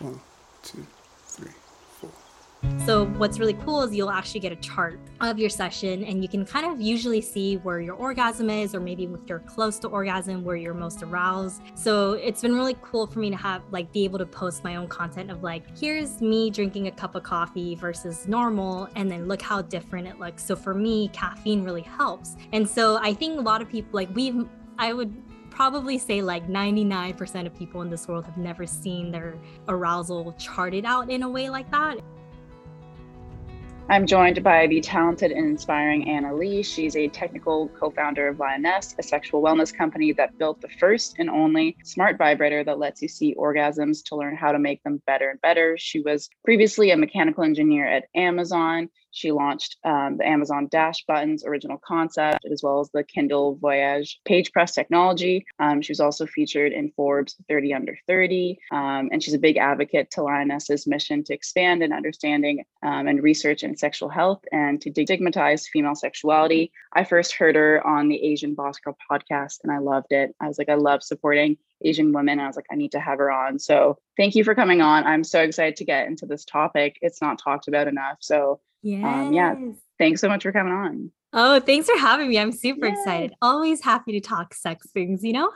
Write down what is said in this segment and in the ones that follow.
One, two, three, four. So what's really cool is you'll actually get a chart of your session and you can kind of usually see where your orgasm is or maybe if you're close to orgasm where you're most aroused. So it's been really cool for me to have like be able to post my own content of like here's me drinking a cup of coffee versus normal and then look how different it looks. So for me caffeine really helps. And so I think a lot of people like we've I would probably say like 99% of people in this world have never seen their arousal charted out in a way like that. I'm joined by the talented and inspiring Anna Lee. She's a technical co founder of Lioness, a sexual wellness company that built the first and only smart vibrator that lets you see orgasms to learn how to make them better and better. She was previously a mechanical engineer at Amazon. She launched um, the Amazon Dash Buttons original concept, as well as the Kindle Voyage page press technology. Um, she was also featured in Forbes 30 Under 30, um, and she's a big advocate to Lioness's mission to expand in understanding um, and research in sexual health and to destigmatize female sexuality. I first heard her on the Asian Boss Girl podcast, and I loved it. I was like, I love supporting Asian women. I was like, I need to have her on. So thank you for coming on. I'm so excited to get into this topic. It's not talked about enough. So yes. um, yeah, thanks so much for coming on. Oh, thanks for having me. I'm super Yay. excited. Always happy to talk sex things, you know?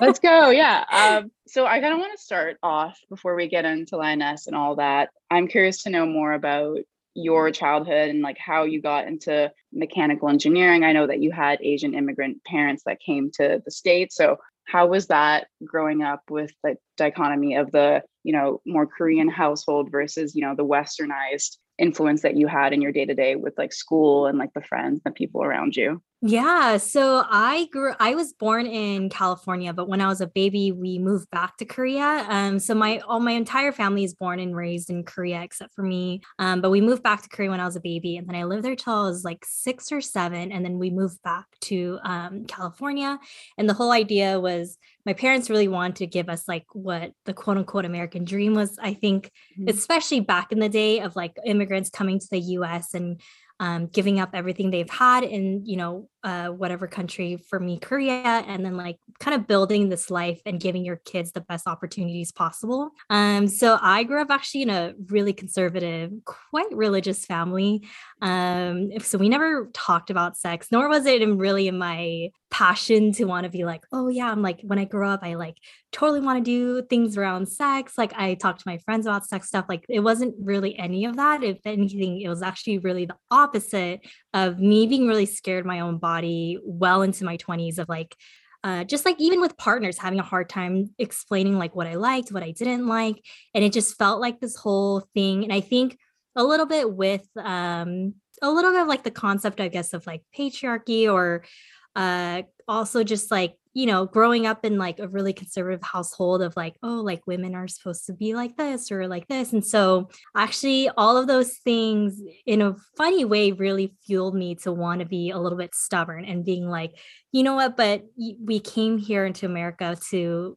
Let's go. Yeah. Um, so I kind of want to start off before we get into Lioness and all that. I'm curious to know more about your childhood and like how you got into mechanical engineering. I know that you had Asian immigrant parents that came to the States. So how was that growing up with the dichotomy of the you know more korean household versus you know the westernized influence that you had in your day to day with like school and like the friends and people around you yeah. So I grew, I was born in California, but when I was a baby, we moved back to Korea. Um, so my, all my entire family is born and raised in Korea, except for me. Um, but we moved back to Korea when I was a baby. And then I lived there till I was like six or seven. And then we moved back to um, California. And the whole idea was my parents really wanted to give us like what the quote unquote American dream was. I think, mm-hmm. especially back in the day of like immigrants coming to the US and um, giving up everything they've had and you know uh, whatever country for me korea and then like kind of building this life and giving your kids the best opportunities possible. Um, so i grew up actually in a really conservative quite religious family. Um, so we never talked about sex nor was it in really in my passion to want to be like oh yeah i'm like when i grow up i like totally want to do things around sex. Like i talked to my friends about sex stuff like it wasn't really any of that. If anything it was actually really the opposite of me being really scared my own body well into my 20s of like uh, just like even with partners having a hard time explaining like what i liked what i didn't like and it just felt like this whole thing and i think a little bit with um a little bit of like the concept i guess of like patriarchy or uh also just like you know growing up in like a really conservative household of like oh like women are supposed to be like this or like this. And so actually all of those things in a funny way really fueled me to want to be a little bit stubborn and being like you know what? But we came here into america to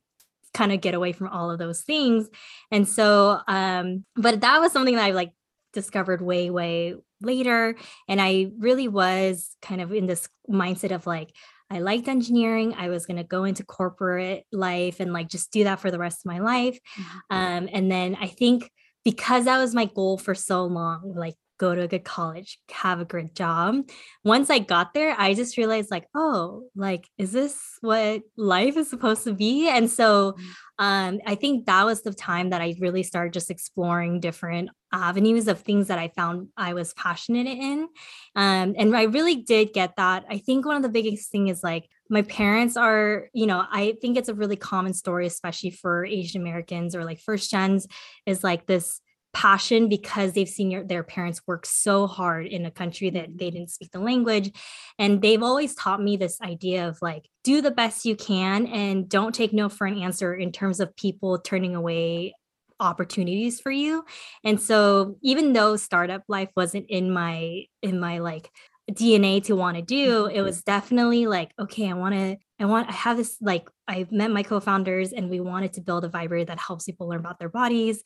kind of get away from all of those things. And so um but that was something that i like discovered way way later. And i really was kind of in this mindset of like I liked engineering. I was going to go into corporate life and like just do that for the rest of my life. Mm-hmm. Um, and then I think because that was my goal for so long, like go to a good college, have a great job. Once I got there, I just realized like, oh, like, is this what life is supposed to be? And so mm. um, I think that was the time that I really started just exploring different avenues of things that I found I was passionate in. Um, and I really did get that. I think one of the biggest thing is like my parents are, you know, I think it's a really common story, especially for Asian Americans or like first gens, is like this passion because they've seen your, their parents work so hard in a country that they didn't speak the language and they've always taught me this idea of like do the best you can and don't take no for an answer in terms of people turning away opportunities for you and so even though startup life wasn't in my in my like dna to want to do it mm-hmm. was definitely like okay i want to I want I have this like I met my co-founders and we wanted to build a vibrator that helps people learn about their bodies.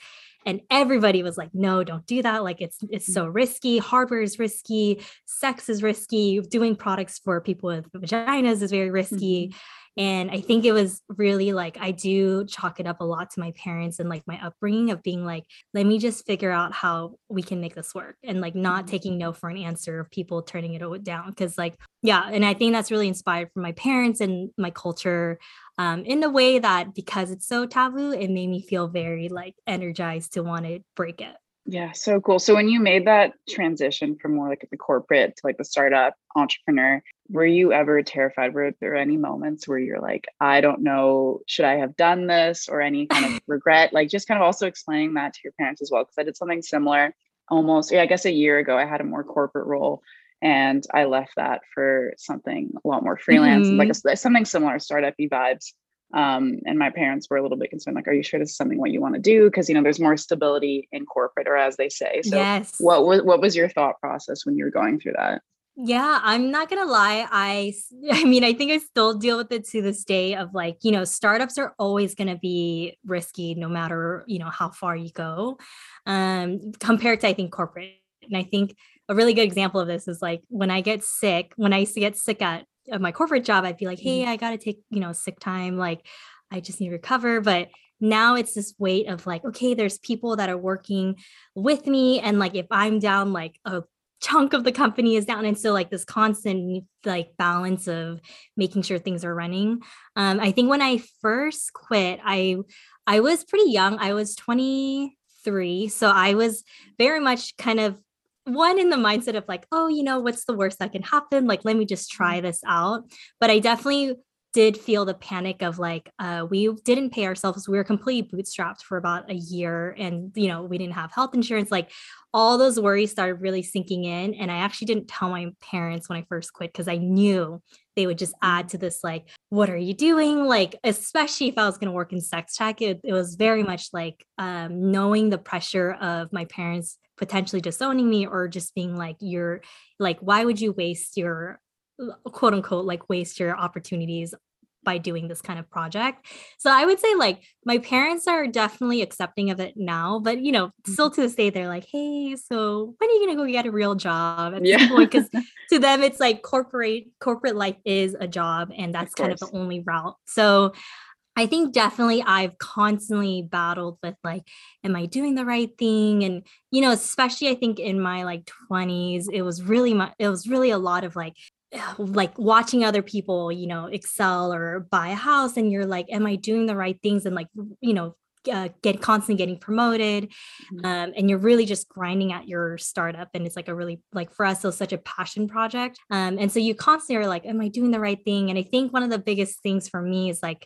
And everybody was like no don't do that. Like it's it's so mm-hmm. risky. Hardware is risky. Sex is risky. Doing products for people with vaginas is very risky. Mm-hmm. And I think it was really like I do chalk it up a lot to my parents and like my upbringing of being like, let me just figure out how we can make this work and like not mm-hmm. taking no for an answer of people turning it down. Cause like, yeah. And I think that's really inspired from my parents and my culture um, in a way that because it's so taboo, it made me feel very like energized to want to break it. Yeah, so cool. So when you made that transition from more like the corporate to like the startup entrepreneur, were you ever terrified? Were there any moments where you're like, I don't know, should I have done this or any kind of regret? Like just kind of also explaining that to your parents as well. Cause I did something similar almost, yeah, I guess a year ago, I had a more corporate role and I left that for something a lot more freelance, mm-hmm. like a, something similar, startup vibes um, and my parents were a little bit concerned like are you sure this is something what you want to do because you know there's more stability in corporate or as they say so yes. what was what was your thought process when you were going through that yeah, I'm not gonna lie. I I mean, I think I still deal with it to this day of like, you know, startups are always gonna be risky no matter, you know, how far you go. Um, compared to I think corporate. And I think a really good example of this is like when I get sick, when I used to get sick at of my corporate job, I'd be like, hey, mm-hmm. I got to take, you know, sick time. Like, I just need to recover. But now it's this weight of like, okay, there's people that are working with me. And like, if I'm down, like a chunk of the company is down. And so, like, this constant like balance of making sure things are running. Um, I think when I first quit, I, I was pretty young. I was 23. So I was very much kind of one in the mindset of like, oh, you know, what's the worst that can happen? Like, let me just try mm-hmm. this out. But I definitely did feel the panic of like uh, we didn't pay ourselves we were completely bootstrapped for about a year and you know we didn't have health insurance like all those worries started really sinking in and i actually didn't tell my parents when i first quit because i knew they would just add to this like what are you doing? Like especially if i was going to work in sex tech it, it was very much like um, knowing the pressure of my parents potentially disowning me or just being like you're like why would you waste your quote unquote like waste your opportunities by doing this kind of project. So I would say like my parents are definitely accepting of it now, but you know, still mm-hmm. to this day they're like, "Hey, so when are you to go get a real job?" At yeah. because to them it's like corporate corporate life is a job and that's of kind of the only route. So I think definitely I've constantly battled with like, am I doing the right thing? And, you know, especially I think in my like 20s, it was really, my, it was really a lot of like, like watching other people, you know, excel or buy a house and you're like, am I doing the right things? And like, you know, uh, get constantly getting promoted mm-hmm. um, and you're really just grinding at your startup and it's like a really like for us it was such a passion project um, and so you constantly are like am i doing the right thing and i think one of the biggest things for me is like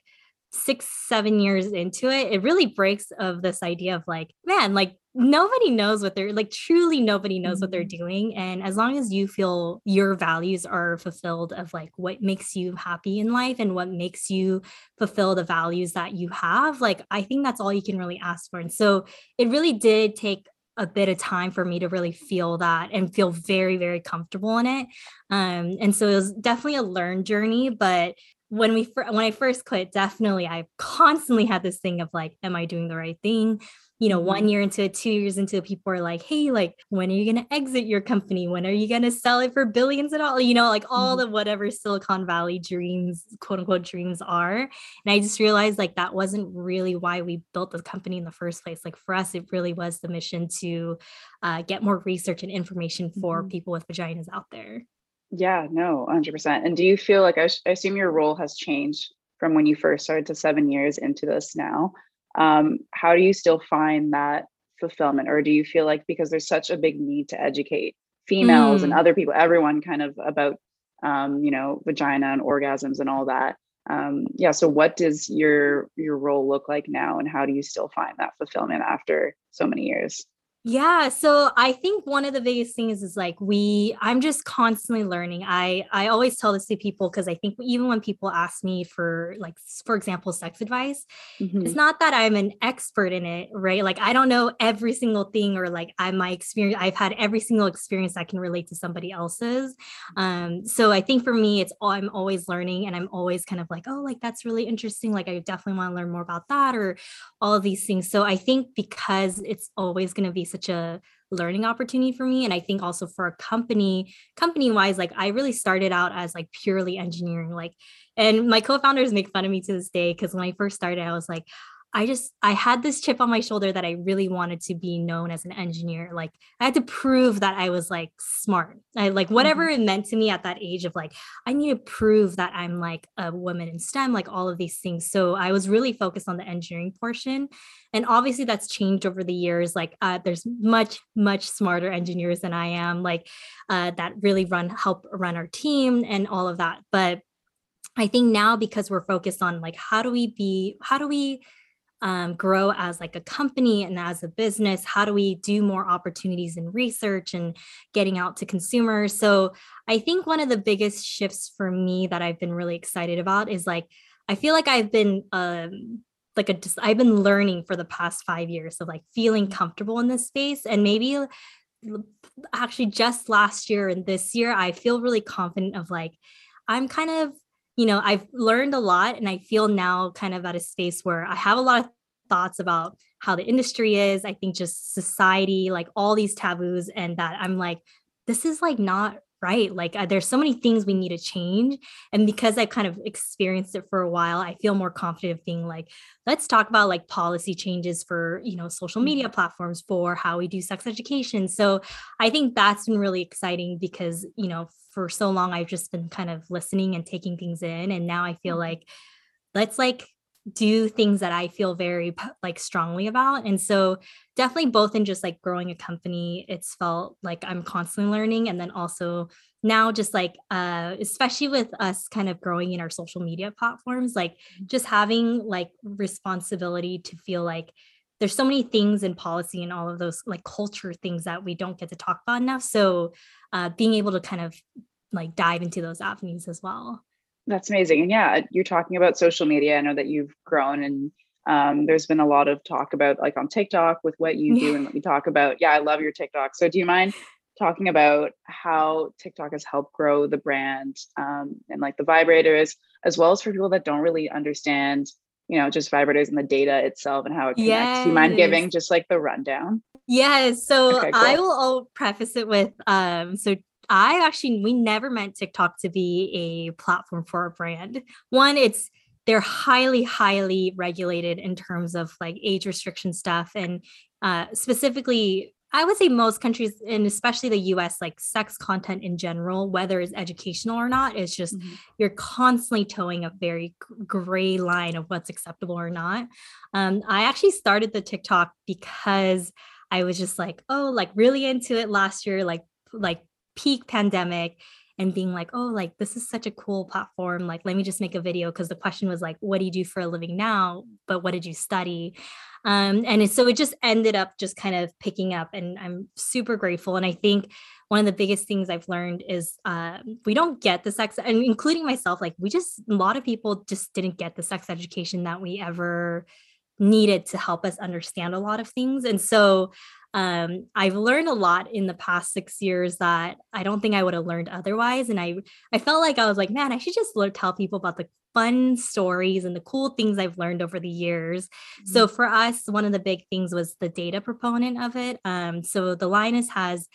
six seven years into it it really breaks of this idea of like man like nobody knows what they're like truly nobody knows mm-hmm. what they're mm-hmm. doing and as long as you feel your values are fulfilled of like what makes you happy in life and what makes you fulfill the values that you have like i think that's all you can really ask for and so it really did take a bit of time for me to really feel that and feel very very comfortable in it um and so it was definitely a learned journey but when we when I first quit, definitely I constantly had this thing of like, am I doing the right thing? You know, one mm-hmm. year into it, two years into it, people are like, hey, like, when are you gonna exit your company? When are you gonna sell it for billions and all? You know, like all mm-hmm. the whatever Silicon Valley dreams, quote unquote dreams are. And I just realized like that wasn't really why we built the company in the first place. Like for us, it really was the mission to uh, get more research and information for mm-hmm. people with vaginas out there. Yeah, no, 100%. And do you feel like I, I, assume your role has changed from when you first started to seven years into this now? Um, how do you still find that fulfillment? Or do you feel like because there's such a big need to educate females mm. and other people, everyone kind of about, um, you know, vagina and orgasms and all that? Um, yeah. So what does your your role look like now and how do you still find that fulfillment after so many years? Yeah, so I think one of the biggest things is like we I'm just constantly learning. I I always tell this to people because I think even when people ask me for like for example sex advice, mm-hmm. it's not that I'm an expert in it, right? Like I don't know every single thing or like I my experience I've had every single experience that can relate to somebody else's. Um so I think for me it's all I'm always learning and I'm always kind of like, oh, like that's really interesting. Like I definitely want to learn more about that or all of these things. So I think because it's always going to be such a learning opportunity for me and i think also for a company company wise like i really started out as like purely engineering like And my co-founders make fun of me to this day because when I first started, I was like, I just I had this chip on my shoulder that I really wanted to be known as an engineer. Like I had to prove that I was like smart. I like whatever mm-hmm. it meant to me at that age of like I need to prove that I'm like a woman in STEM, like all of these things. So I was really focused on the engineering portion. And obviously that's changed over the years. Like uh, there's much much smarter engineers than I am, like uh, that really run help run our team and all of that. But I think now because we're focused on like how do we be how do we um, grow as like a company and as a business? How do we do more opportunities in research and getting out to consumers? So i think one of the biggest shifts for me that i've been really excited about is like i feel like i've been um, like a i've been learning for the past five years of like feeling comfortable in this space and maybe actually just last year and this year i feel really confident of like i'm kind of you know, I've learned a lot and I feel now kind of at a space where I have a lot of thoughts about how the industry is. I think just society, like all these taboos, and that I'm like, this is like not right. Like uh, there's so many things we need to change. And because I kind of experienced it for a while, I feel more confident of being like, let's talk about like policy changes for, you know, social media mm-hmm. platforms for how we do sex education. So I think that's been really exciting because, you know, for so long I've just been kind of listening and taking things in. And now I feel mm-hmm. like let's like do things that I feel very like strongly about. And so definitely both in just like growing a company, it's felt like I'm constantly learning. And then also now just like uh especially with us kind of growing in our social media platforms, like mm-hmm. just having like responsibility to feel like there's so many things in policy and all of those like culture things that we don't get to talk about enough. So uh being able to kind of like dive into those avenues as well. That's amazing. And yeah, you're talking about social media. I know that you've grown and um, there's been a lot of talk about like on TikTok with what you do and what you talk about. Yeah, I love your TikTok. So do you mind talking about how TikTok has helped grow the brand um, and like the vibrators, as well as for people that don't really understand, you know, just vibrators and the data itself and how it connects. Yes. Do you mind giving just like the rundown? Yes. So okay, cool. I will I'll preface it with um so I actually, we never meant TikTok to be a platform for a brand. One, it's, they're highly, highly regulated in terms of like age restriction stuff. And uh, specifically, I would say most countries, and especially the US, like sex content in general, whether it's educational or not, it's just mm-hmm. you're constantly towing a very gray line of what's acceptable or not. Um, I actually started the TikTok because I was just like, oh, like really into it last year, like like peak pandemic and being like, oh, like this is such a cool platform. Like, let me just make a video because the question was like, what do you do for a living now? But what did you study? Um, and so it just ended up just kind of picking up, and I'm super grateful. And I think one of the biggest things I've learned is uh, we don't get the sex, and including myself, like we just a lot of people just didn't get the sex education that we ever needed to help us understand a lot of things. And so um, I've learned a lot in the past six years that I don't think I would have learned otherwise. And I, I felt like I was like, man, I should just tell people about the fun stories and the cool things I've learned over the years. Mm-hmm. So for us, one of the big things was the data proponent of it. Um, so the Lioness has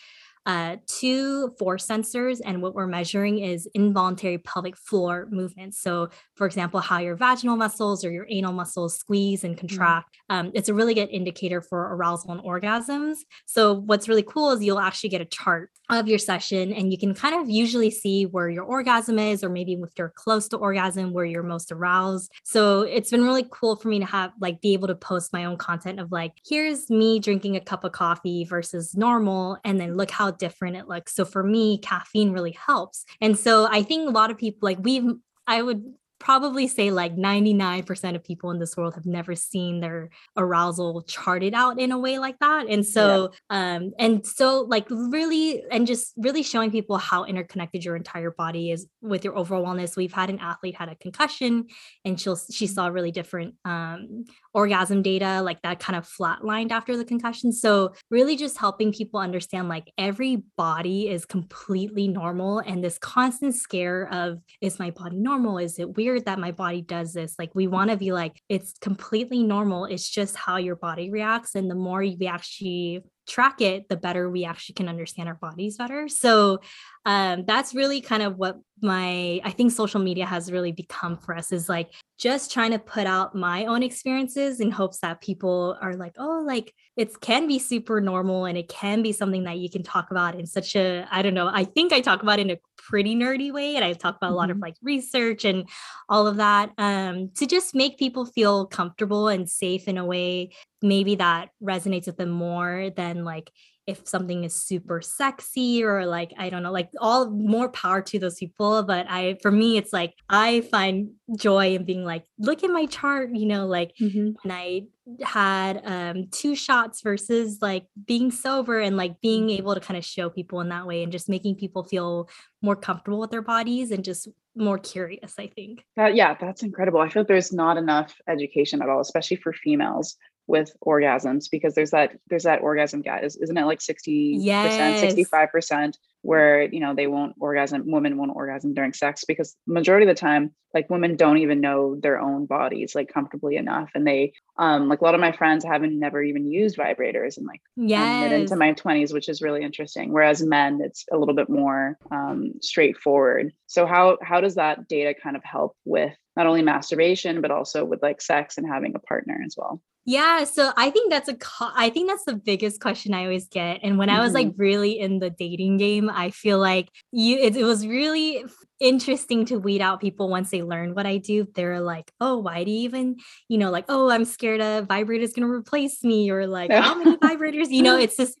uh, two force sensors, and what we're measuring is involuntary pelvic floor movements. So, for example, how your vaginal muscles or your anal muscles squeeze and mm-hmm. contract. Mm-hmm. Um, it's a really good indicator for arousal and orgasms. So, what's really cool is you'll actually get a chart of your session and you can kind of usually see where your orgasm is or maybe if you're close to orgasm where you're most aroused so it's been really cool for me to have like be able to post my own content of like here's me drinking a cup of coffee versus normal and then look how different it looks. So for me caffeine really helps. And so i think a lot of people like we've I would probably say like 99% of people in this world have never seen their arousal charted out in a way like that. And so yeah. um and so like really and just really showing people how interconnected your entire body is with your overall wellness. We've had an athlete had a concussion and she'll she saw really different um orgasm data like that kind of flatlined after the concussion. So really just helping people understand like every body is completely normal and this constant scare of is my body normal? Is it weird weird that my body does this. Like we want to be like, it's completely normal. It's just how your body reacts. And the more we actually track it, the better we actually can understand our bodies better. So um, that's really kind of what my i think social media has really become for us is like just trying to put out my own experiences in hopes that people are like oh like it can be super normal and it can be something that you can talk about in such a i don't know i think i talk about in a pretty nerdy way and i talk about a lot of mm-hmm. like research and all of that um, to just make people feel comfortable and safe in a way maybe that resonates with them more than like if something is super sexy or like i don't know like all more power to those people but i for me it's like i find joy in being like look at my chart you know like mm-hmm. when i had um two shots versus like being sober and like being mm-hmm. able to kind of show people in that way and just making people feel more comfortable with their bodies and just more curious i think that yeah that's incredible i feel like there's not enough education at all especially for females with orgasms because there's that there's that orgasm gap. Isn't it like 60 percent 65 percent where you know they won't orgasm women won't orgasm during sex because majority of the time like women don't even know their own bodies like comfortably enough and they um like a lot of my friends haven't never even used vibrators and like yeah into my 20s which is really interesting whereas men it's a little bit more um straightforward. So how how does that data kind of help with not only masturbation but also with like sex and having a partner as well yeah, so I think that's a co- I think that's the biggest question I always get. And when mm-hmm. I was like mm-hmm. really in the dating game, I feel like you it, it, was really interesting to weed out people once they learn what I do. They're like, "Oh, why do you even, you know, like, oh, I'm scared a vibrator is going to replace me or like how many vibrators, you know, it's just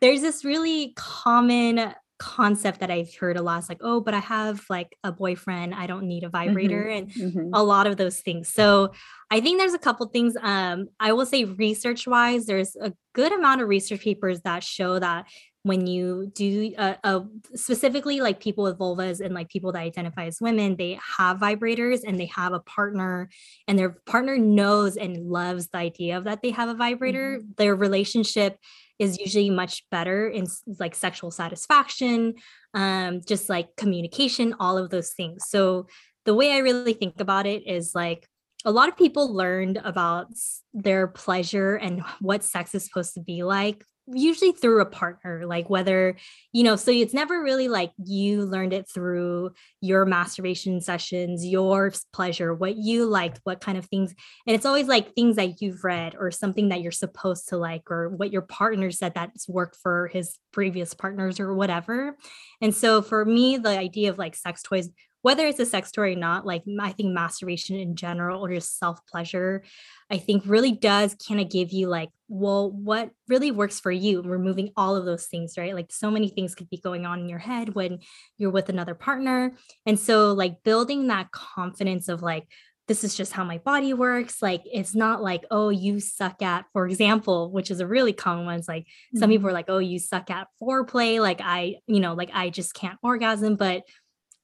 there's this really common concept that I've heard a lot is like, oh, but I have like a boyfriend. I don't need a vibrator mm-hmm. and mm-hmm. a lot of those things. So I think there's a couple things. Um, I will say research wise, there's a good amount of research papers that show that when you do uh, uh, specifically like people with vulvas and like people that identify as women they have vibrators and they have a partner and their partner knows and loves the idea of that they have a vibrator mm-hmm. their relationship is usually much better in like sexual satisfaction, um, just like communication, all of those things. So the way I really think about it is like a lot of people learned about their pleasure and what sex is supposed to be like usually through a partner like whether you know so it's never really like you learned it through your masturbation sessions your pleasure what you liked what kind of things and it's always like things that you've read or something that you're supposed to like or what your partner said that's worked for his previous partners or whatever. And so for me the idea of like sex toys whether it's a sex toy or not, like I think masturbation in general or just self pleasure, I think really does kind of give you like, well, what really works for you? Removing all of those things, right? Like so many things could be going on in your head when you're with another partner. And so, like, building that confidence of like, this is just how my body works. Like, it's not like, oh, you suck at, for example, which is a really common one. It's like mm-hmm. some people are like, oh, you suck at foreplay. Like, I, you know, like I just can't orgasm. But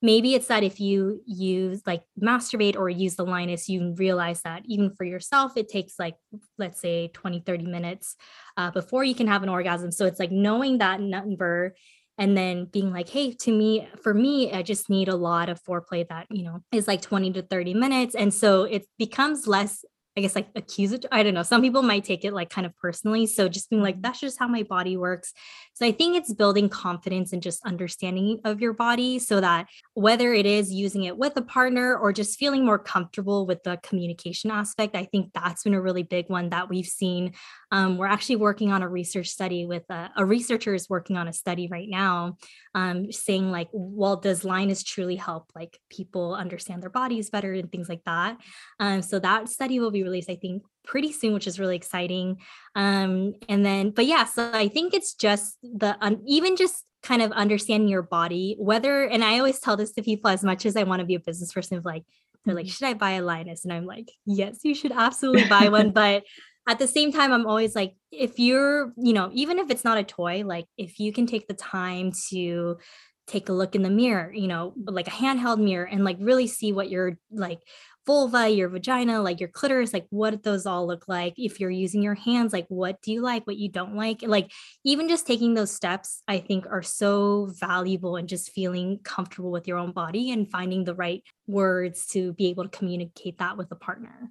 maybe it's that if you use like masturbate or use the Lioness you realize that even for yourself it takes like let's say 20 30 minutes uh, before you can have an orgasm. So it's like knowing that number and then being like hey to me for me i just need a lot of foreplay that you know is like 20 to 30 minutes. And so it becomes less I guess like accusatory. I don't know. Some people might take it like kind of personally. So just being like, that's just how my body works. So I think it's building confidence and just understanding of your body so that whether it is using it with a partner or just feeling more comfortable with the communication aspect, I think that's been a really big one that we've seen. Um, we're actually working on a research study with a, a researcher is working on a study right now um, saying like, well, does Lioness truly help like people understand their bodies better and things like that? Um, so that study will be released, I think, pretty soon, which is really exciting. Um, and then, but yeah, so I think it's just the um, even just kind of understanding your body, whether, and I always tell this to people as much as I want to be a business person, of like, they're like, mm-hmm. should I buy a Lioness? And I'm like, yes, you should absolutely buy one. but at the same time, I'm always like, if you're, you know, even if it's not a toy, like if you can take the time to take a look in the mirror, you know, like a handheld mirror and like really see what you're like vulva, your vagina, like your clitoris, like what those all look like. If you're using your hands, like what do you like, what you don't like? Like even just taking those steps, I think are so valuable and just feeling comfortable with your own body and finding the right words to be able to communicate that with a partner.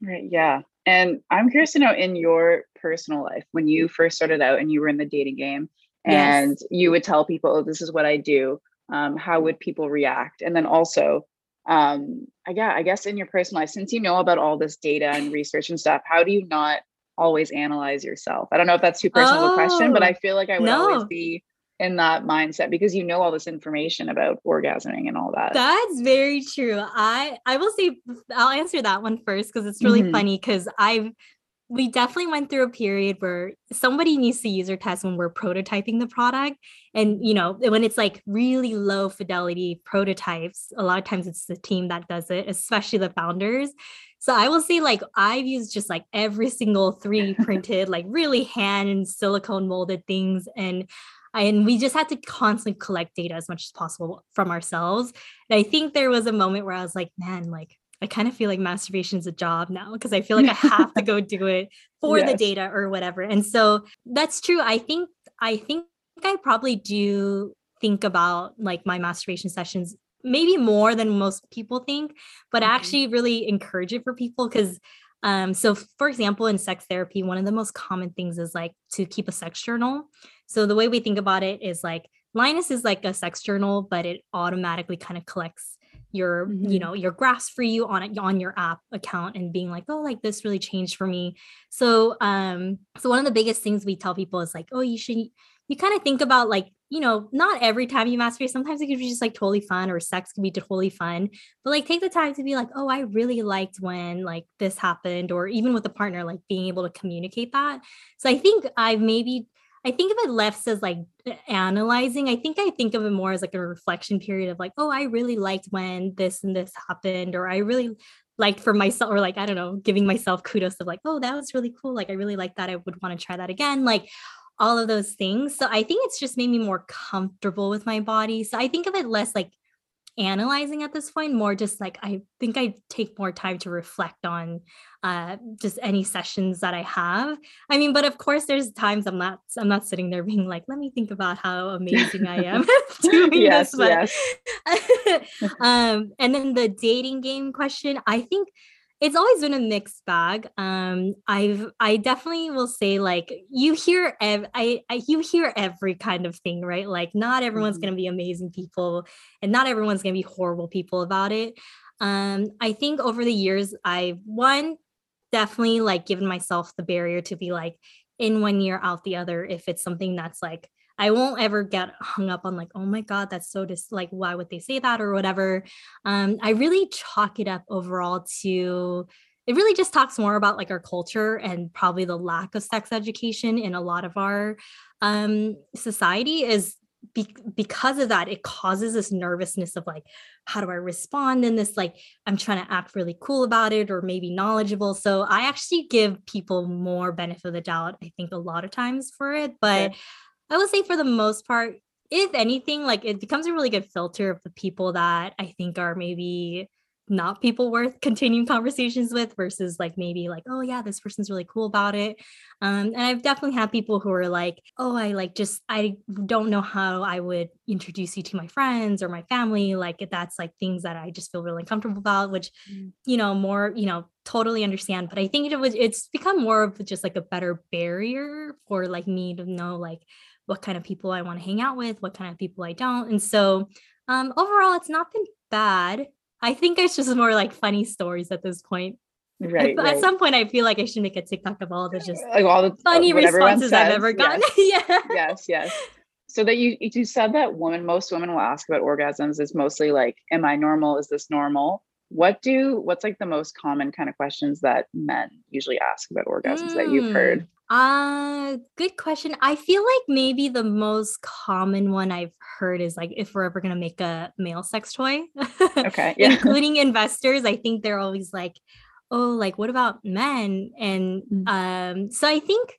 Right. Yeah. And I'm curious to know in your personal life, when you first started out and you were in the dating game and yes. you would tell people, oh, this is what I do um, how would people react and then also um yeah i guess in your personal life since you know about all this data and research and stuff how do you not always analyze yourself i don't know if that's too personal oh, a question but i oh, feel like i would no. always be in that mindset because you know all this information about orgasming and all that. That's very true. I I will say I'll answer that one first because it's really mm-hmm. funny because I've we definitely went through a period where somebody needs to user test when we're prototyping the product. And you know when it's like really low fidelity prototypes a lot of times it's the team that does it especially the founders. So i will say like i've used just like every single 3d printed like really hand and silicone molded things. And and we just had to constantly collect data as much as possible from ourselves. And i think there was a moment where i was like man like I kind of feel like masturbation is a job now because I feel like I have to go do it for yes. the data or whatever. And so that's true. I think I think I probably do think about like my masturbation sessions maybe more than most people think, but mm-hmm. I actually really encourage it for people because um so for example in sex therapy one of the most common things is like to keep a sex journal. So the way we think about it is like Lioness is like a sex journal, but it automatically kind of collects your mm-hmm. you know your graphs for you on on your app account and being like oh like this really changed for me so um so one of the biggest things we tell people is like oh you should you kind of think about like you know not every time you masturbate sometimes it could be just like totally fun or sex can be totally fun but like take the time to be like oh i really liked when like this happened or even with a partner like being able to communicate that so i think i've maybe I think of it less as like analyzing. I think I think of it more as like a reflection period of like, oh, I really liked when this and this happened, or I really liked for myself, or like, I don't know, giving myself kudos of like, oh, that was really cool. Like, I really like that. I would want to try that again. Like, all of those things. So I think it's just made me more comfortable with my body. So I think of it less like analyzing at this point more just like i think i take more time to reflect on uh just any sessions that i have i mean but of course there's times i'm not i'm not sitting there being like let me think about how amazing i am doing yes, this but yes. um and then the dating game question i think it's always been a mixed bag. Um, I've I definitely will say like you hear ev- I, I you hear every kind of thing, right? Like not everyone's mm-hmm. gonna be amazing people, and not everyone's gonna be horrible people about it. Um, I think over the years, I've one definitely like given myself the barrier to be like in one year out the other if it's something that's like I won't ever get hung up on like, oh my God, that's so dis like, why would they say that? or whatever. Um, I really chalk it up overall to it really just talks more about like our culture and probably the lack of sex education in a lot of our um, society is be- because of that it causes this nervousness of like how do i respond in this? like i'm trying to act really cool about it or maybe knowledgeable. So i actually give people more benefit of the doubt i think a lot of times for it but I would say for the most part, if anything, like it becomes a really good filter of the people that I think are maybe not people worth continuing conversations with versus like maybe like oh yeah this person's really cool about it um and i've definitely had people who are like oh i like just i don't know how i would introduce you to my friends or my family like that's like things that i just feel really uncomfortable about which mm. you know more you know totally understand but i think it was it's become more of just like a better barrier for like me to know like what kind of people I want to hang out with, what kind of people I don't. And so um, overall, it's not been bad. I think it's just more like funny stories at this point. Right, at, right. at some point, I feel like I should make a TikTok of all the just like all the funny responses I've ever gotten. Yes. yeah. Yes, yes. So that you you said that woman, most women will ask about orgasms is mostly like, "Am I normal? Is this normal?" What do what's like the most common kind of questions that men usually ask about orgasms mm. that you've heard? Uh, good question. I feel like maybe the most common one I've heard is like if we're ever going to make a male sex toy. Okay. Yeah. Including investors, I think they're always like, "Oh, like what about men?" And mm. um so I think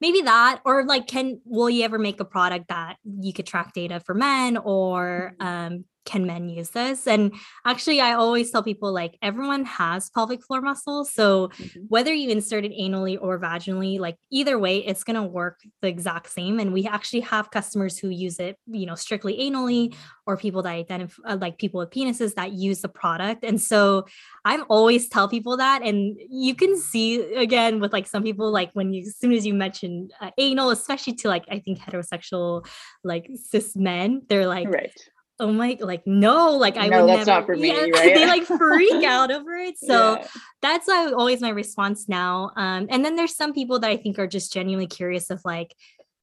maybe that or like can will you ever make a product that you could track data for men or mm. um can men use this? And actually, I always tell people like everyone has pelvic floor muscles. So mm-hmm. whether you insert it anally or vaginally, like either way, it's going to work the exact same. And we actually have customers who use it, you know, strictly anally or people that identify uh, like people with penises that use the product. And so I'm always tell people that. And you can see again with like some people, like when you, as soon as you mention uh, anal, especially to like, I think heterosexual, like cis men, they're like, right oh my like no like i No, would that's never not for me, Yeah, right? they like freak out over it so Yeah. that's uh, always my response now um and then there's some people that i think are just genuinely curious of like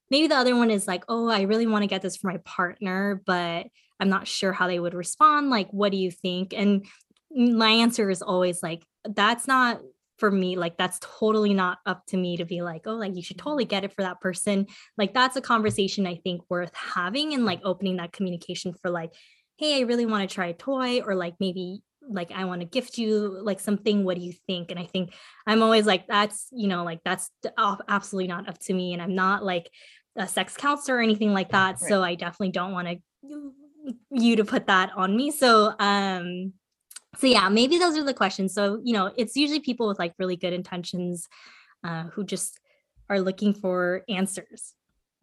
maybe the other one is like oh i really want to get this for my partner but i'm not sure how they would respond like what do you think and my answer is always like that's not for me like that's totally not up to me to be like oh like you should totally get it for that person like that's a conversation i think worth having and like opening that communication for like hey i really want to try a toy or like maybe like i want to gift you like something what do you think and i think i'm always like that's you know like that's absolutely not up to me and i'm not like a sex counselor or anything like that Right. so i definitely don't want to you to put that on me so um so yeah maybe those are the questions so you know it's usually people with like really good intentions uh, who just are looking for answers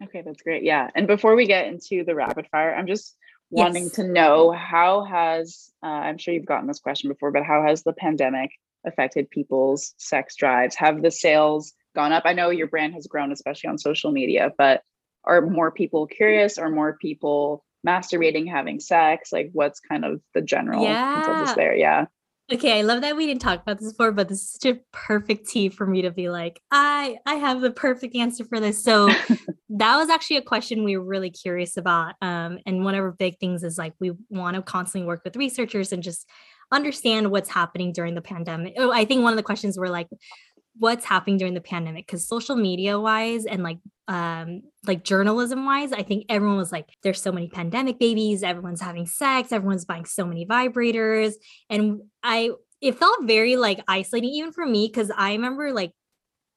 Okay, that's great. Yeah. And before we get into the rapid fire, I'm just wanting Yes. to know how has uh, I'm sure you've gotten this question before, but how has the pandemic affected people's sex drives? Have the sales gone up? I know your brand has grown, especially on social media, but are more people curious? Are more people masturbating, having sex? Like, what's kind of the general consensus Yeah. there? Yeah. okay i love that we didn't talk about this before but this is such a perfect tea for me to be like i i have the perfect answer for this so that was actually a question we were really curious about um, and one of our big things is like we want to constantly work with researchers and just understand what's happening during the pandemic oh i think one of the questions were like what's happening during the pandemic because social media wise and like um like journalism wise i think everyone was like there's so many pandemic babies everyone's having sex everyone's buying so many vibrators. And i it felt very like isolating even for me because i remember like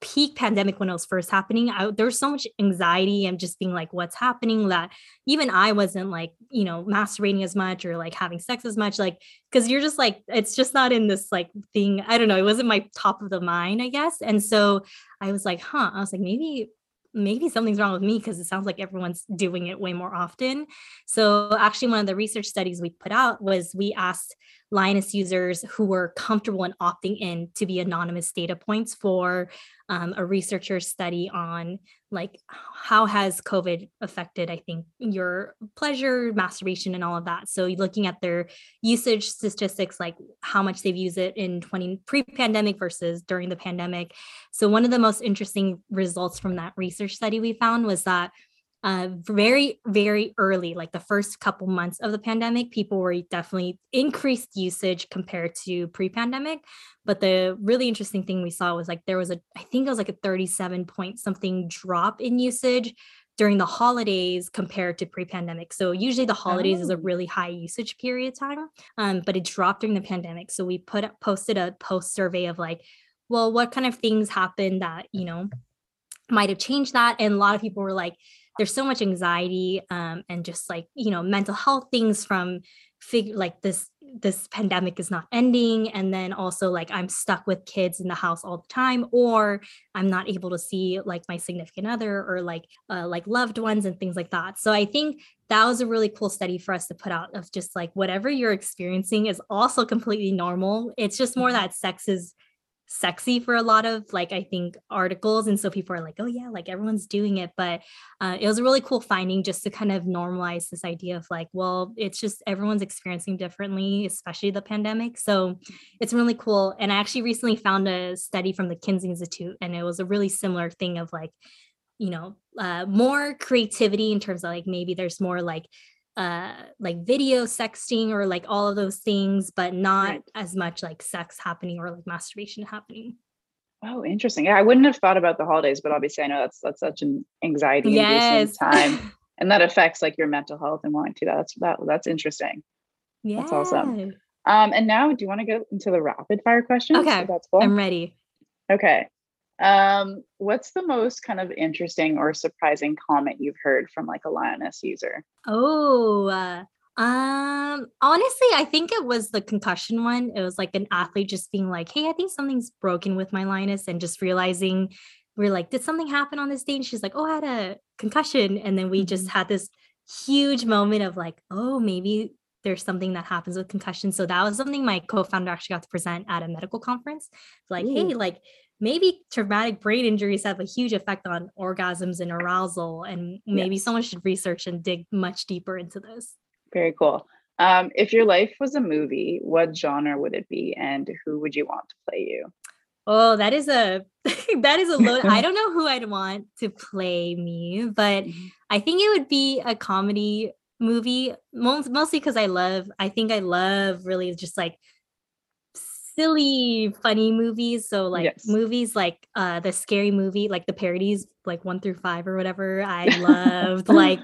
peak pandemic when it was first happening I, there was so much anxiety and just being like what's happening? that even i wasn't like you know masturbating as much or like having sex as much like because you're just like it's just not in this like thing i don't know it wasn't my top of the mind i guess and so i was like huh i was like maybe maybe something's wrong with me because it sounds like everyone's doing it way more often. So actually one of the research studies we put out was we asked Lioness users who were comfortable in opting in to be anonymous data points for um, a researcher study on like how has COVID affected, I think, your pleasure, masturbation, and all of that. So looking at their usage statistics, like how much they've used it in 20 pre-pandemic versus during the pandemic. So one of the most interesting results from that research study we found was that uh, very, very early, like the first couple months of the pandemic, people were definitely increased usage compared to pre-pandemic. But the really interesting thing we saw was like there was a, I think it was like a 37 point something drop in usage during the holidays compared to pre-pandemic. So usually the holidays is a Oh. really high usage period time, um, but it dropped during the pandemic. So we put posted a post survey of like, well, what kind of things happened that you know might have changed that, and a lot of people were like, there's so much anxiety um, and just like you know mental health things from fig like this this pandemic is not ending and then also like i'm stuck with kids in the house all the time or i'm not able to see like my significant other or like uh, like loved ones and things like that so i think that was a really cool study for us to put out of just like whatever you're experiencing is also completely normal it's just more Mhm. that sex is sexy for a lot of like i think articles and so people are like oh yeah like everyone's doing it but uh, it was a really cool finding just to kind of normalize this idea of like well it's just everyone's experiencing differently especially the pandemic so it's really cool and i actually recently found a study from the kinsey institute and it was a really similar thing of like you know uh, more creativity in terms of like maybe there's more like uh like video sexting or like all of those things but not Right. as much like sex happening or like masturbation happening Oh, interesting. Yeah, I wouldn't have thought about the holidays, but obviously I know that's that's such an anxiety yes inducing time. And that affects like your mental health and wanting to. That's that that's interesting. yeah That's awesome. Um, and now do you want to go into the rapid fire questions? Okay, That's cool. i'm ready Okay. Um, what's the most kind of interesting or surprising comment you've heard from like a Lioness user? Oh, uh, um, honestly, I think it was the concussion one. It was like an athlete just being like, "Hey, I think something's broken with my Lioness," and just realizing we're like, "Did something happen on this day?" And she's like, "Oh, I had a concussion," and then we just had this huge moment of like, "Oh, maybe." There's something that happens with concussion. So that was something my co-founder actually got to present at a medical conference. Like, hey, like maybe traumatic brain injuries have a huge effect on orgasms and arousal and maybe Yes. someone should research and dig much deeper into this Very cool. Um, if your life was a movie, what genre would it be, and who would you want to play you? Oh, that is a that is a load. I don't know who I'd want to play me, but Mm-hmm. I think it would be a comedy movie, mostly because I love. I think I love really just like silly, funny movies. So like Yes. movies like uh the scary movie, like the parodies, like one through five or whatever. I loved like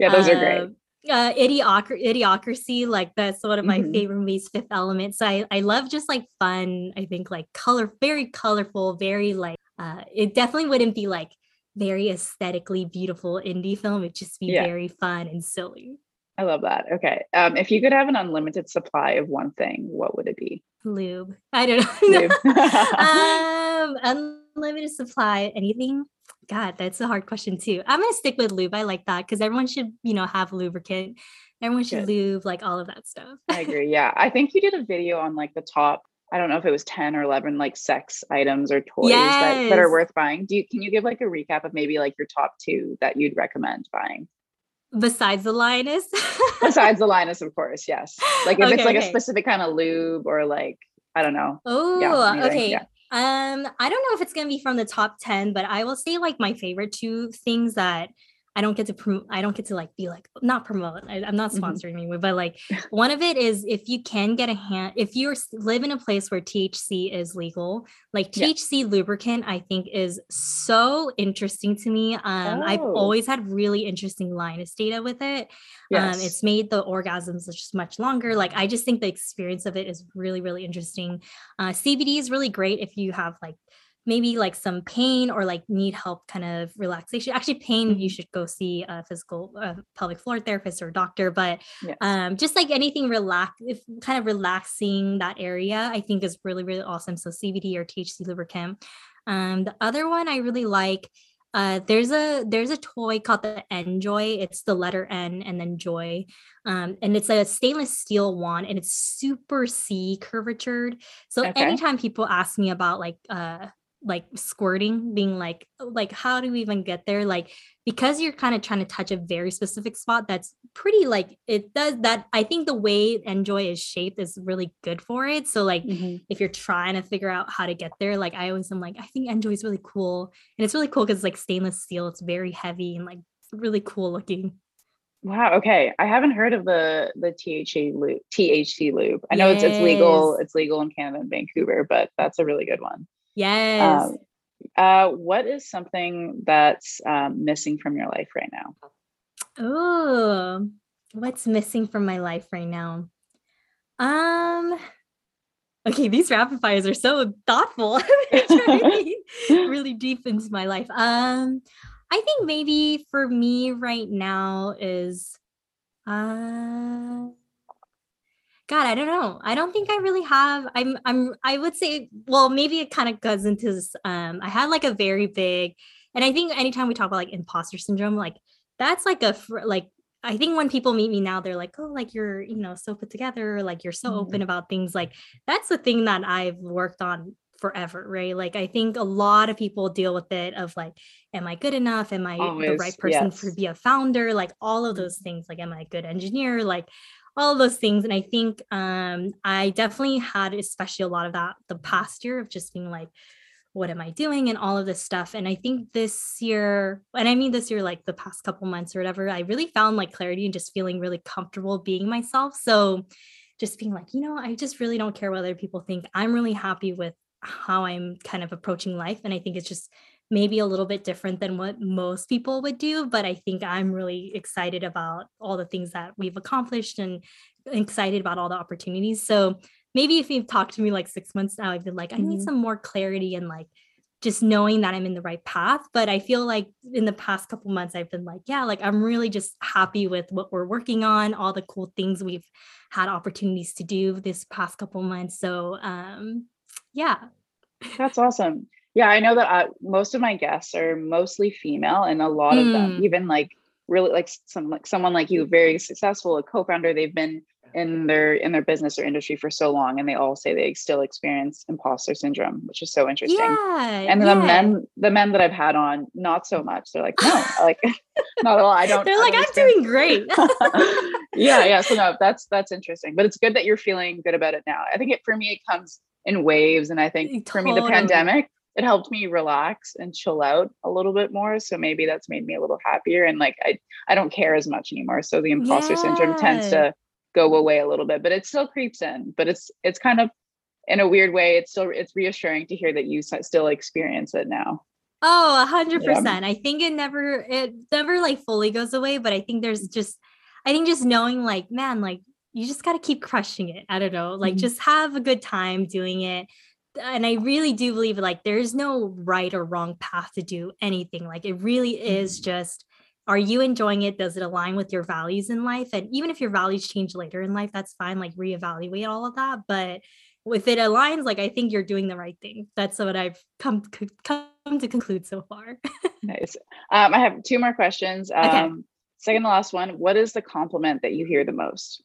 Yeah, those are great. uh, uh idiocracy like that's one of my Mhm. favorite movies fifth element so I, I love just like fun i think like color very colorful very like uh it definitely wouldn't be like very aesthetically beautiful indie film it'd just be Yeah. very fun and silly I love that. Okay. Um, if you could have an unlimited supply of one thing, what would it be? lube i don't know um unlimited supply anything god that's a hard question too i'm gonna stick with lube i like that because everyone should you know have lubricant everyone should Good. lube like all of that stuff I agree. Yeah. I think you did a video on like the top, I don't know if it was 10 or 11 like sex items or toys that, that are worth buying. Do you, can you give like a recap of maybe like your top two that you'd recommend buying? Besides the lioness Besides the Lioness, of course. Yes. Like if it's Okay, like a specific kind of lube or like, I don't know. Oh, anything, okay. yeah. Um, I don't know if it's gonna be from the top 10, but I will say like my favorite two things that I don't get to promote, I don't get to like be like not promote. I, I'm not Mhm. sponsoring anyway, but like one of it is if you can get a hand, if you live in a place where THC is legal, like Yeah. THC lubricant, I think is so interesting to me. Um, I've Oh. always had really interesting Lioness data with it. Yes. Um, it's made the orgasms just much longer. Like I just think the experience of it is really, really interesting. Uh, CBD is really great if you have like maybe like some pain or like need help kind of relaxation. Actually, pain you Mhm. should go see a physical uh, pelvic floor therapist or doctor. But yes. um, just like anything relax, if kind of relaxing that area, I think is really, really awesome. So CBD or THC lubricant. Um, the other one I really like, uh, there's a there's a toy called the Njoy. It's the letter N and then joy, um, and it's a stainless steel wand, and it's super C curvatured. So Okay. anytime people ask me about like uh like squirting being like "Oh, like how do we even get there like because you're kind of trying to touch a very specific spot that's pretty like it does that i think the way Njoy is shaped is really good for it so like Mhm. if you're trying to figure out how to get there like i always am like i think Njoy is really cool and it's really cool because it's like stainless steel it's very heavy and like really cool looking Wow. Okay. I haven't heard of the the THC lube. THC lube. I know it's it's legal. It's legal in Canada and Vancouver, but that's a really good one. Yes Um, uh, what is something that's um, missing from your life right now? Oh, what's missing from my life right now? Um, okay, these rapid fires are so thoughtful. Really, really deep into my life. Um, I think maybe for me right now is uh God, I don't know. I don't think I really have. I'm I'm I would say, well, maybe it kind of goes into this. Um, I had like a very big, and I think anytime we talk about like imposter syndrome, like that's like a like I think when people meet me now, they're like, oh, like you're, you know, so put together, like you're so Mhm. open about things. Like that's the thing that I've worked on forever, right? Like I think a lot of people deal with it of like, am I good enough? Am I the right person to be a founder? Like all of those things. Like, am I a good engineer? Like all of those things. And I think um I definitely had especially a lot of that the past year of just being like, what am I doing and all of this stuff. And I think this year, and I mean this year, like the past couple months or whatever, I really found like clarity and just feeling really comfortable being myself. So just being like, you know, I just really don't care what other people think. I'm really happy with how I'm kind of approaching life. And I think it's just maybe a little bit different than what most people would do. But I think I'm really excited about all the things that we've accomplished and excited about all the opportunities. So maybe if you've talked to me like six months now, I've been like, I need Mhm. some more clarity and like just knowing that I'm in the right path. But I feel like in the past couple months, I've been like, yeah, like I'm really just happy with what we're working on, all the cool things we've had opportunities to do this past couple months. So um yeah. That's awesome. Yeah, I know that I, most of my guests are mostly female, and a lot of them, Mm. even like really like some like someone like you, very successful, a co-founder. They've been in their in their business or industry for so long, and they all say they still experience imposter syndrome, which is so interesting. Yeah. And the men, the men that I've had on, not so much. They're like, no, like not at all. I don't. They're like, I'm doing great. yeah, yeah. So no, that's that's interesting. But it's good that you're feeling good about it now. I think it for me it comes in waves. And I think for me the pandemic, it helped me relax and chill out a little bit more. So maybe that's made me a little happier. And like I I don't care as much anymore. So the imposter yeah. syndrome tends to go away a little bit, but it still creeps in. But it's it's kind of in a weird way, it's still it's reassuring to hear that you still experience it now. Oh, a hundred percent. I think it never it never like fully goes away, but I think there's just I think just knowing like, man, like you just gotta keep crushing it. I don't know, like mm-hmm. just have a good time doing it. And I really do believe like there's no right or wrong path to do anything. Like it really is mm-hmm. just are you enjoying it? Does it align with your values in life? And even if your values change later in life, that's fine. Like reevaluate all of that. But if it aligns, like I think you're doing the right thing. That's what I've come come to conclude so far. nice. Um, I have two more questions. Um, okay. Second to last one. What is the compliment that you hear the most?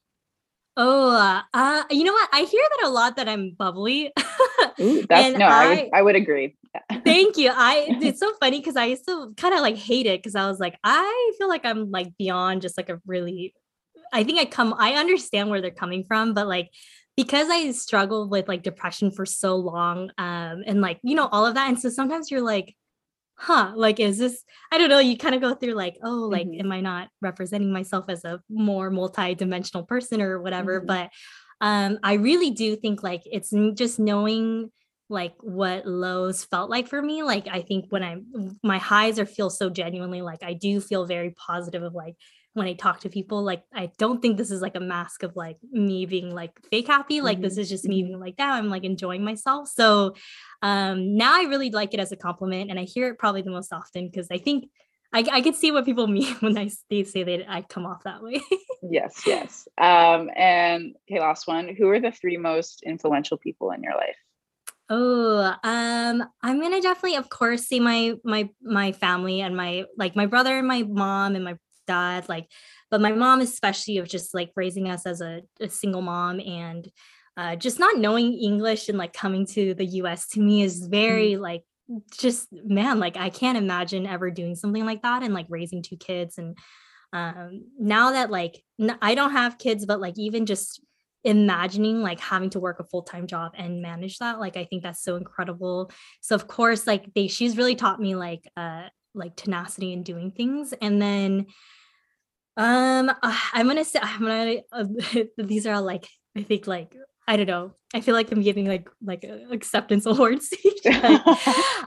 Oh, uh, you know what? I hear that a lot that I'm bubbly. Ooh, that's no, I, I, would I would agree. thank you. I it's so funny because I used to kind of like hate it because I was like, I feel like I'm like beyond just like a really I think I come I understand where they're coming from, but like because I struggled with like depression for so long, um, and like, you know, all of that. And so sometimes you're like, huh, like, is this, I don't know, you kind of go through like, oh, like, mm-hmm. am I not representing myself as a more multi-dimensional person or whatever? Mm-hmm. But um, I really do think like it's just knowing like what lows felt like for me. Like I think when i'm my highs are feel so genuinely like I do feel very positive of like when I talk to people. Like, I don't think this is like a mask of like me being like fake happy. Like, mm-hmm. this is just me mm-hmm. being like that. I'm like enjoying myself. So um, now I really like it as a compliment. And I hear it probably the most often because I think I, I can see what people mean when I they say that I come off that way. yes, yes. Um, and okay, last one. Who are the three most influential people in your life? Oh, um, I'm gonna definitely, of course, see my my my family and my like my brother and my mom and my dad like but my mom especially of just like raising us as a, a single mom and uh, just not knowing english and like coming to the us to me is very mm. like just man like i can't imagine ever doing something like that and like raising two kids and um now that like n- I don't have kids but like even just imagining like having to work a full-time job and manage that like i think that's so incredible so of course like they she's really taught me like uh like tenacity in doing things and then um, uh, I'm gonna say I'm gonna. Uh, these are all like I think like I don't know. I feel like I'm giving like like acceptance awards.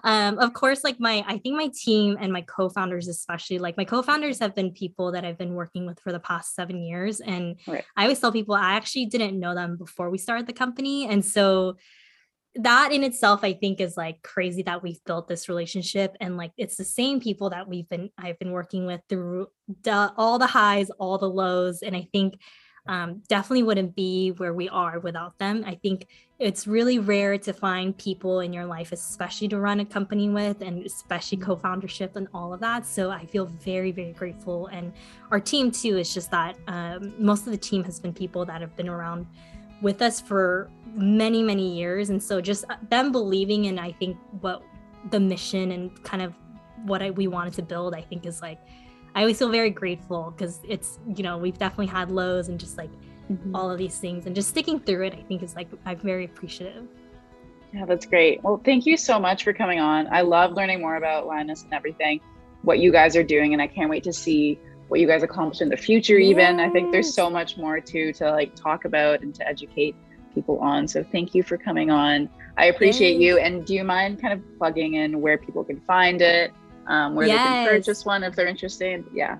um, of course, like my I think my team and my co-founders, especially like my co-founders, have been people that I've been working with for the past seven years, and right. I always tell people I actually didn't know them before we started the company, and so that in itself i think is like crazy that we've built this relationship and like it's the same people that we've been i've been working with through the, all the highs all the lows and i think um, definitely wouldn't be where we are without them i think it's really rare to find people in your life especially to run a company with and especially mm-hmm. co-foundership and all of that so i feel very very grateful and our team too is just that um, most of the team has been people that have been around with us for many many years. And so just uh, them believing in i think what the mission and kind of what I, we wanted to build i think is like i always feel very grateful because it's you know we've definitely had lows and just like mm-hmm. all of these things. And just sticking through it i think is like i'm very appreciative. Yeah that's great. Well thank you so much for coming on. I love learning more about Lioness and everything what you guys are doing and i can't wait to see what you guys accomplish in the future yes. even i think there's so much more too to like talk about and to educate people on so thank you for coming on i appreciate you and do you mind kind of plugging in where people can find it um, where yes. they can purchase one if they're interested yeah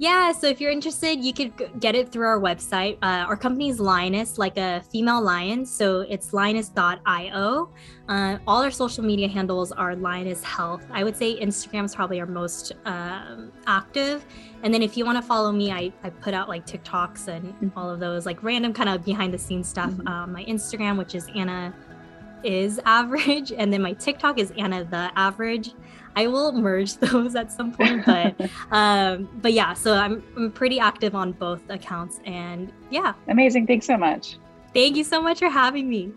yeah, so if you're interested, you could get it through our website. Uh, our company is Lioness, like a female lion. So it's lioness.io. Uh, all our social media handles are Lioness Health. I would say Instagram is probably our most um, active. And then if you want to follow me, I, I put out like TikToks and mm-hmm. all of those like random kind of behind the scenes stuff. Mm-hmm. Um, my Instagram, which is Anna is average, and then my TikTok is Anna the average. I will merge those at some point, but um, but yeah, so I'm, I'm pretty active on both accounts, and yeah. Amazing! Thanks so much. Thank you so much for having me.